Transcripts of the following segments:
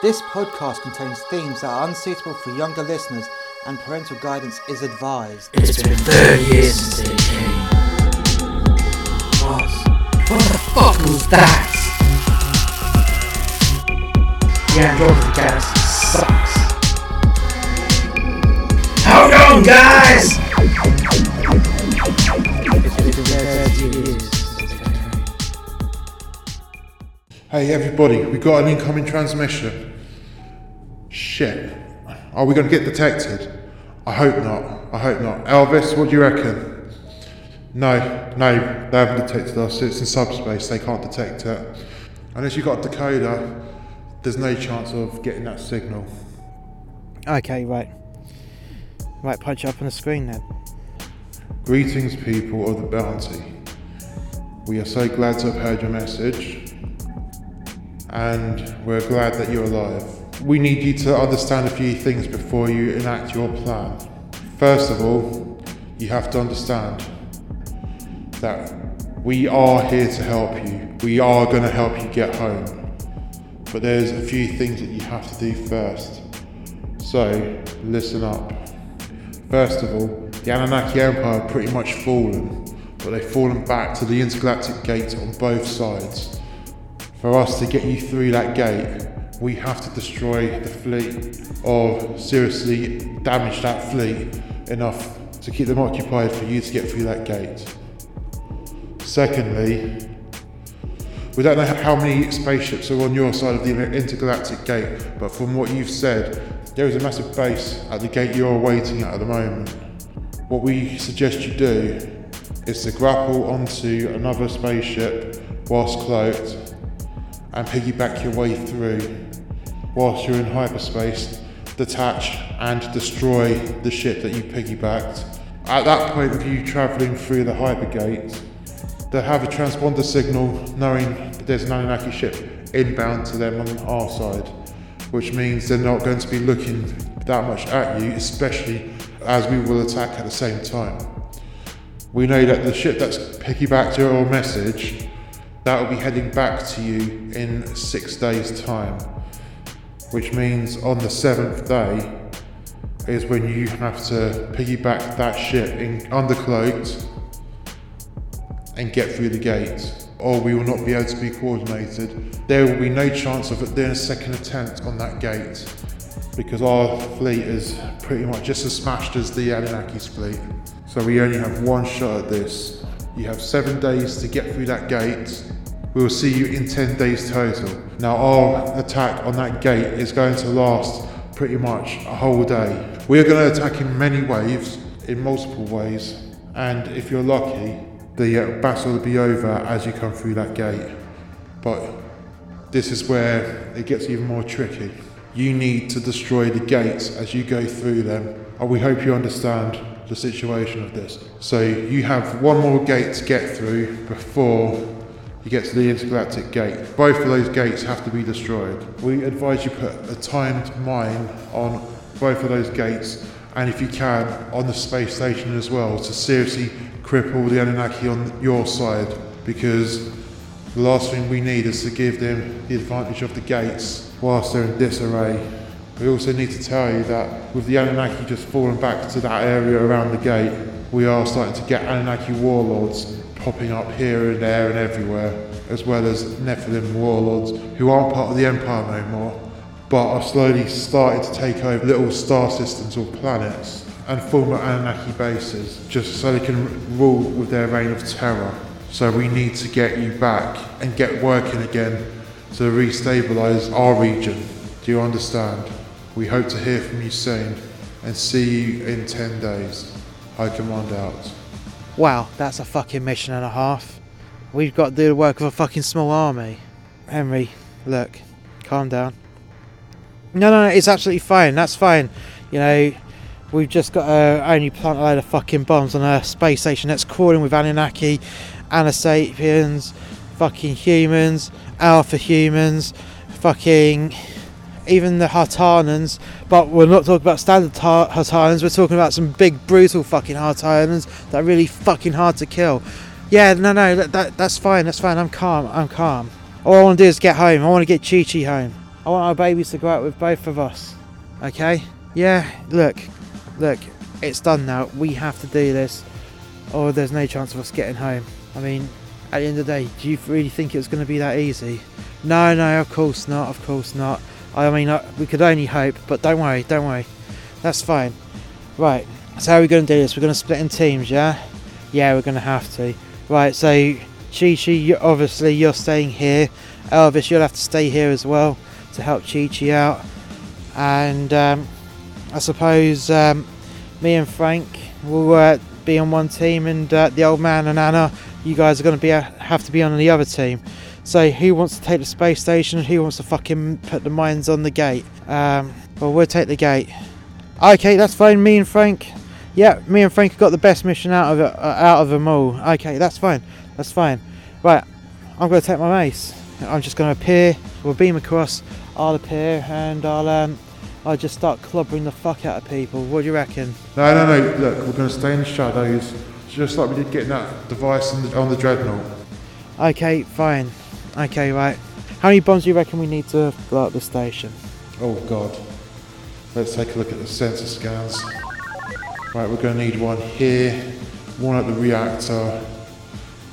This podcast contains themes that are unsuitable for younger listeners and parental guidance is advised. It's been 30 years since it came. What? What the fuck was that? The Andromeda Galaxy sucks. Hold on, guys! It's been 30 years since it came. Hey everybody, we got an incoming transmission. Shit. Are we going to get detected? I hope not. I hope not. Elvis, what do you reckon? No, no, they haven't detected us. It's in subspace. They can't detect it. Unless you've got a decoder, there's no chance of getting that signal. Okay, right. Right, punch up on the screen then. Greetings, people of the bounty. We are so glad to have heard your message, and we're glad that you're alive. We need you to understand a few things before you enact your plan. First of all, you have to understand that we are here to help you. We are going to help you get home. But there's a few things that you have to do first. So, listen up. First of all, the Anunnaki Empire have pretty much fallen, but they've fallen back to the intergalactic gate on both sides. For us to get you through that gate, we have to destroy the fleet or seriously damage that fleet enough to keep them occupied for you to get through that gate. Secondly, we don't know how many spaceships are on your side of the intergalactic gate, but from what you've said, there is a massive base at the gate you're waiting at at the moment. What we suggest you do is to grapple onto another spaceship whilst cloaked and piggyback your way through. Whilst you're in hyperspace, detach and destroy the ship that you piggybacked. At that point of you travelling through the hypergate, they have a transponder signal knowing that there's an Anunnaki ship inbound to them on our side, which means they're not going to be looking that much at you, especially as we will attack at the same time. We know that the ship that's piggybacked your message, that will be heading back to you in six days' time, which means on the seventh day is when you have to piggyback that ship in undercloaked and get through the gate, or we will not be able to be coordinated. There will be no chance of it doing a second attempt on that gate because our fleet is pretty much just as smashed as the Anunnaki's fleet. So we only have one shot at this. You have seven days to get through that gate. We will see you in 10 days total. Now, our attack on that gate is going to last pretty much a whole day. We are going to attack in many waves, in multiple ways, and if you're lucky, the uh, battle will be over as you come through that gate. But this is where it gets even more tricky. You need to destroy the gates as you go through them. And we hope you understand the situation of this. So you have one more gate to get through before you get to the intergalactic gate. Both of those gates have to be destroyed. We advise you put a timed mine on both of those gates and if you can on the space station as well to seriously cripple the Anunnaki on your side because the last thing we need is to give them the advantage of the gates whilst they're in disarray. We also need to tell you that with the Anunnaki just falling back to that area around the gate, we are starting to get Anunnaki warlords popping up here and there and everywhere, as well as Nephilim warlords who aren't part of the Empire no more, but are slowly starting to take over little star systems or planets and former Anunnaki bases, just so they can rule with their reign of terror. So we need to get you back and get working again to restabilize our region. Do you understand? We hope to hear from you soon and see you in 10 days. High Command out. Wow, that's a fucking mission and a half. We've got to do the work of a fucking small army. Henry, look, calm down. No, no, no, it's absolutely fine. That's fine. You know, we've just got to only plant a load of fucking bombs on a space station that's crawling with Anunnaki, Anasapiens, fucking humans, Alpha humans, fucking even the Hartanans. But we're not talking about standard tar- Hartanans. We're talking about some big, brutal fucking Hartanans that are really fucking hard to kill. Yeah, no, no, that, that that's fine. That's fine. I'm calm. I'm calm. All I want to do is get home. I want to get Chi Chi home. I want our babies to go out with both of us. Okay? Yeah, look, look, it's done now. We have to do this, or there's no chance of us getting home. I mean, at the end of the day, do you really think it was going to be that easy? No, no, of course not, of course not. I mean, we could only hope, but don't worry, don't worry. That's fine. Right, so how are we going to do this? We're going to split in teams, yeah? Yeah, we're going to have to. Right, so Chi Chi, you, obviously you're staying here. Elvis, you'll have to stay here as well to help Chi Chi out. And um, I suppose um, me and Frank will uh, be on one team, and uh, the old man and Anna, you guys are going to be uh, have to be on the other team. So who wants to take the space station? Who wants to fucking put the mines on the gate? Um, well, we'll take the gate. Okay, that's fine. Me and Frank. Yeah, me and Frank have got the best mission out of it, uh, out of them all. Okay, that's fine. That's fine. Right, I'm going to take my mace. I'm just going to appear. We'll beam across. I'll appear, and I'll um, I'll just start clobbering the fuck out of people. What do you reckon? No, no, no. Look, we're going to stay in the shadows, just like we did getting that device on the, on the dreadnought. Okay, fine. Okay, right. How many bombs do you reckon we need to blow up the station? Oh God. Let's take a look at the sensor scans. Right, we're going to need one here, one at the reactor,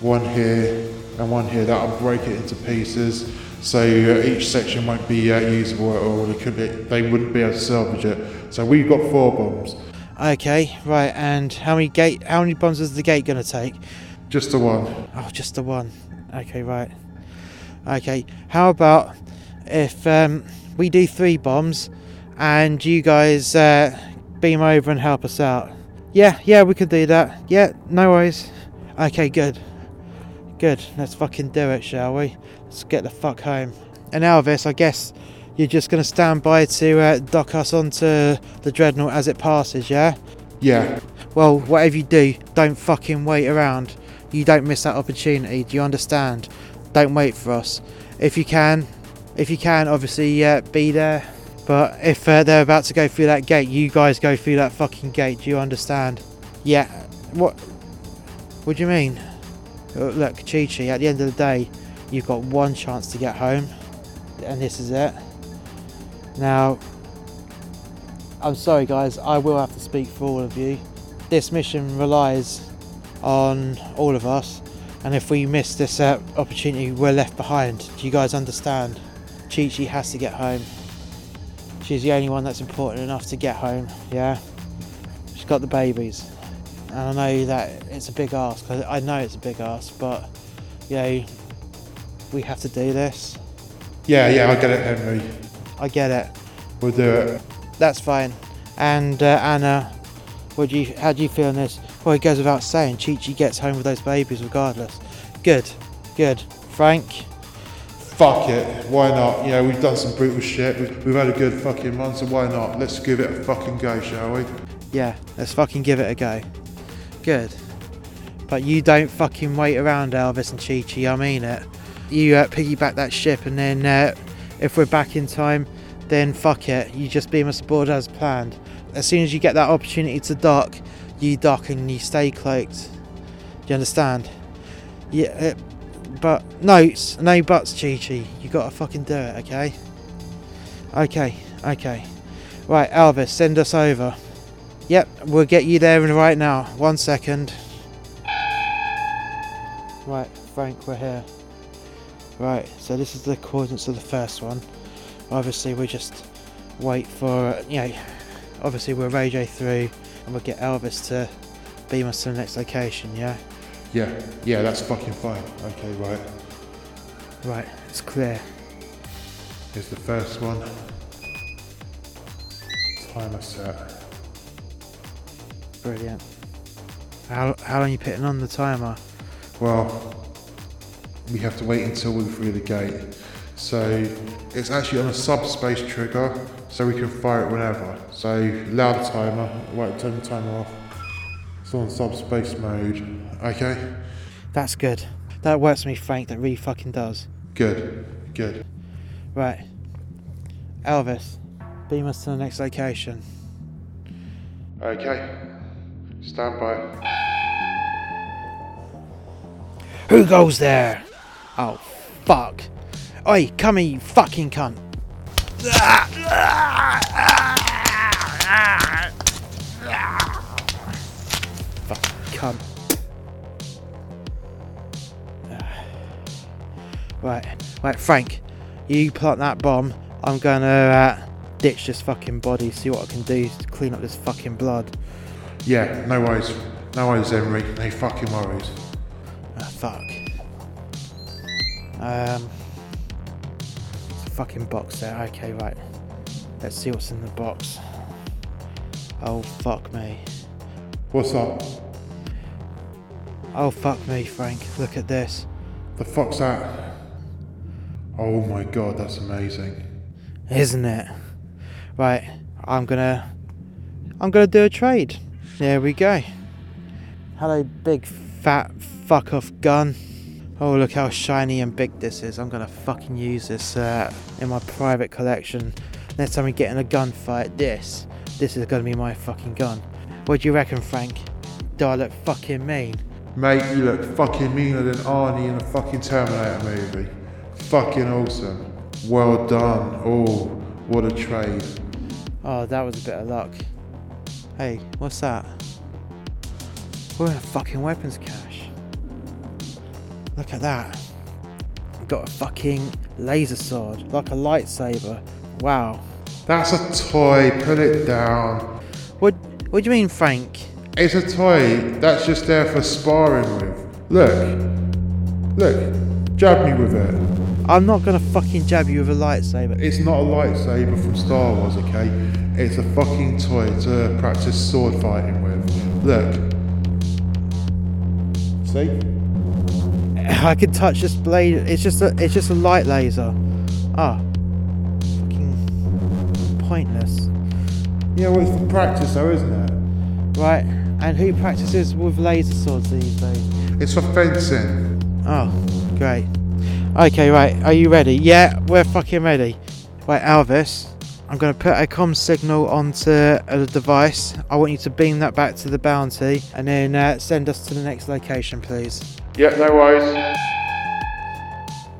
one here, and one here. That'll break it into pieces. So uh, each section won't be uh, usable at all. They, could, they wouldn't be able to salvage it. So we've got four bombs. Okay, right. And how many gate? How many bombs is the gate gonna take? Just the one. Oh, just the one. Okay, right. Okay. How about if um, we do three bombs, and you guys uh, beam over and help us out? Yeah, yeah, we could do that. Yeah, no worries. Okay, good. Good. Let's fucking do it, shall we? Let's get the fuck home. And Elvis, I guess you're just gonna stand by to uh, dock us onto the dreadnought as it passes, yeah? Yeah. Well, whatever you do, don't fucking wait around. You don't miss that opportunity. Do you understand? Don't wait for us. If you can, if you can, obviously, be there. But if uh, they're about to go through that gate, you guys go through that fucking gate. Do you understand? Yeah. What? What do you mean? Uh, Look, Chi Chi. At the end of the day, you've got one chance to get home, and this is it. Now, I'm sorry, guys. I will have to speak for all of you. This mission relies on all of us, and if we miss this uh, opportunity, we're left behind. Do you guys understand? Chi Chi has to get home. She's the only one that's important enough to get home. Yeah, she's got the babies, and I know that it's a big ask. I I know it's a big ask, but you know, we have to do this. Yeah, yeah, I get it, Henry. I get it. We'll do it. That's fine. And uh, Anna, what do you? How do you feel on this? Well, it goes without saying, Chi Chi gets home with those babies regardless. Good, good. Frank, Fuck it. Why not? You know, we've done some brutal shit. We've, we've had a good fucking month, so why not? Let's give it a fucking go, shall we? yeah, let's fucking give it a go. Good. But you don't fucking wait around, Elvis and Chi Chi. I mean it. You uh, piggyback that ship, and then uh, if we're back in time, then fuck it. You just beam us aboard as planned. As soon as you get that opportunity to dock, you dock and you stay cloaked. Do you understand? Yeah, uh, but no, no buts, Chi Chi. You gotta fucking do it, okay? Okay, okay. Right, Elvis, send us over. Yep, we'll get you there right now. One second. Right, Frank, we're here. Right, so this is the coordinates of the first one. Obviously, we just wait for, you know, obviously we'll radio through and we'll get Elvis to beam us to the next location, yeah? Yeah, yeah, that's fucking fine. Okay, right. Right, it's clear. Here's the first one. Timer set. Brilliant. How, how long are you putting on the timer? Well, we have to wait until we're through the gate. So it's actually on a subspace trigger, so we can fire it whenever. So loud timer, wait, turn the timer off. It's on subspace mode. Okay? That's good. That works for me, Frank. That really fucking does. Good, good. Right. Elvis, beam us to the next location. Okay. Stand by. Who goes there? Oh, fuck. Oi, come here, you fucking cunt. Fuck, cunt. Right, right, Frank, you plant that bomb. I'm gonna uh, ditch this fucking body, see what I can do to clean up this fucking blood. Yeah, no worries. No worries, Henry. No fucking worries. Ah, fuck. Um, fucking box there. Okay, right. Let's see what's in the box. Oh fuck me. What's up? Oh fuck me, Frank. Look at this. The fuck's that? Oh my god, that's amazing. Isn't it? Right, I'm gonna I'm gonna do a trade. There we go. Hello big fat fuck off gun. Oh look how shiny and big this is. I'm gonna fucking use this uh, in my private collection. Next time we get in a gunfight, this this is gonna be my fucking gun. What do you reckon, Frank? Do I look fucking mean? Mate, you look fucking meaner than Arnie in a fucking Terminator movie. Fucking awesome. Well done. Oh, what a trade. Oh, that was a bit of luck. Hey, what's that? We're in a fucking weapons cache. Look at that. We've got a fucking laser sword, like a lightsaber. Wow. That's a toy. Put it down. What what do you mean, Frank? It's a toy that's just there for sparring with. Look. Look. Jab me with it. I'm not gonna fucking jab you with a lightsaber. It's not a lightsaber from Star Wars, okay? It's a fucking toy to practice sword fighting with. Look. See? I can touch this blade. It's just a it's just a light laser. Ah. Fucking pointless. Yeah, well, it's for practice though, isn't it? Right. And who practices with laser swords these days? It's for fencing. Oh, great. Okay, right. Are you ready? Yeah, we're fucking ready. Right, Elvis, I'm going to put a comm signal onto a device. I want you to beam that back to the bounty and then uh, send us to the next location, please. Yeah, no worries.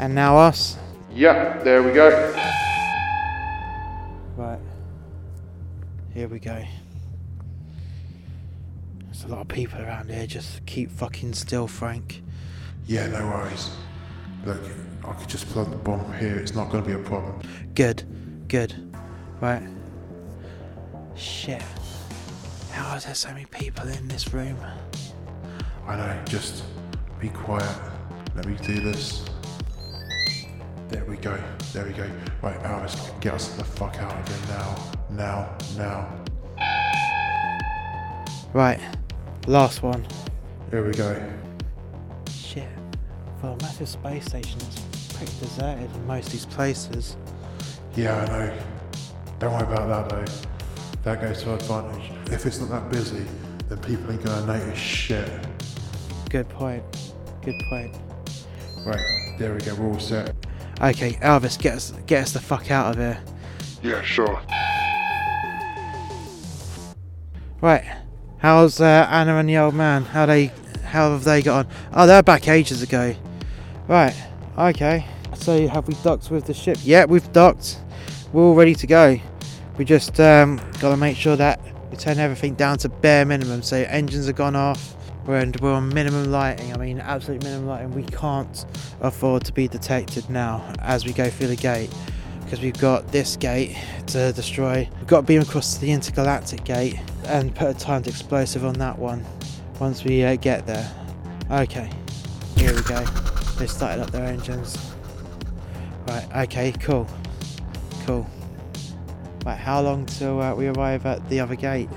And now us. Yeah, there we go. Right. Here we go. There's a lot of people around here. Just keep fucking still, Frank. Yeah, no worries. Look, I could just plug the bomb here. It's not going to be a problem. Good. Good. Right. Shit. How is there so many people in this room? I know. Just be quiet. Let me do this. There we go. There we go. Right, Elvis, get us the fuck out of here now. Now. Now. Right. Last one. Here we go. Shit. For a massive space station, it's pretty deserted in most of these places. Yeah, I know. Don't worry about that though. That goes to our advantage. If it's not that busy, then people ain't gonna notice shit. Good point. Good point. Right, there we go. We're all set. Okay, Elvis, get us get us the fuck out of here. Yeah, sure. Right. How's uh, Anna and the old man? How they how have they got on? Oh, they're back ages ago. Right. Okay. So have we docked with the ship? Yeah, we've docked. We're all ready to go. We just um, got to make sure that we turn everything down to bare minimum. So engines are gone off. We're, on minimum lighting. I mean, absolute minimum lighting. We can't afford to be detected now as we go through the gate because we've got this gate to destroy. We've got to beam across to the intergalactic gate and put a timed explosive on that one once we uh, get there. Okay, here we go. They started up their engines. Right, okay, cool. Cool. Right, how long till uh, we arrive at the other gate?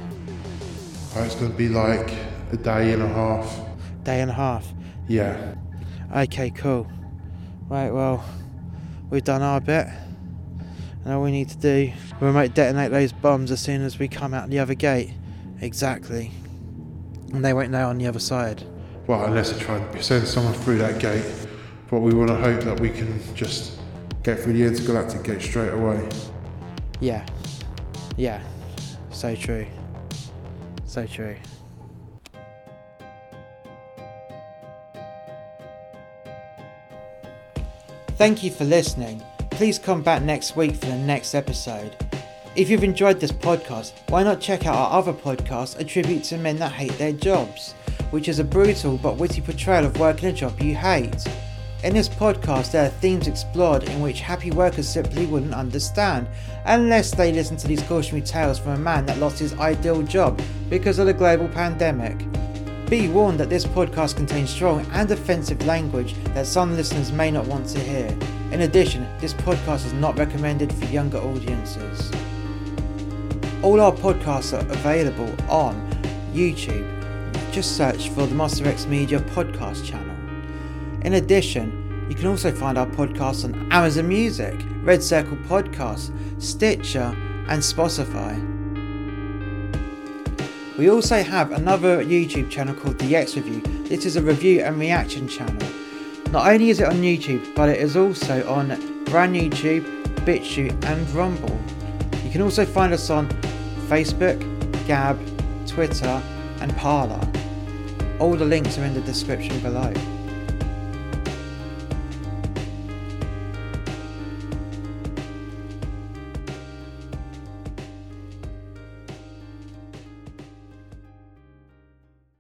It's gonna be like a day and a half. Day and a half. Yeah. Okay, cool. Right, well, we've done our bit. And all we need to do, we might detonate those bombs as soon as we come out the other gate. Exactly. And they won't know on the other side. Well, unless they try and send someone through that gate. But we want to hope that we can just get through the intergalactic gate straight away. Yeah. Yeah. So true. So true. Thank you for listening. Please come back next week for the next episode. If you've enjoyed this podcast, why not check out our other podcast, A Tribute to Men That Hate Their Jobs, which is a brutal but witty portrayal of working a job you hate. In this podcast, there are themes explored in which happy workers simply wouldn't understand unless they listen to these cautionary tales from a man that lost his ideal job because of the global pandemic. Be warned that this podcast contains strong and offensive language that some listeners may not want to hear. In addition, this podcast is not recommended for younger audiences. All our podcasts are available on YouTube. Just search for the Muster X Media podcast channel. In addition, you can also find our podcasts on Amazon Music, Red Circle Podcasts, Stitcher, and Spotify. We also have another YouTube channel called The X Review. This is a review and reaction channel. Not only is it on YouTube, but it is also on BrandNewTube, BitChute, and Rumble. You can also find us on Facebook, Gab, Twitter, and Parler. All the links are in the description below.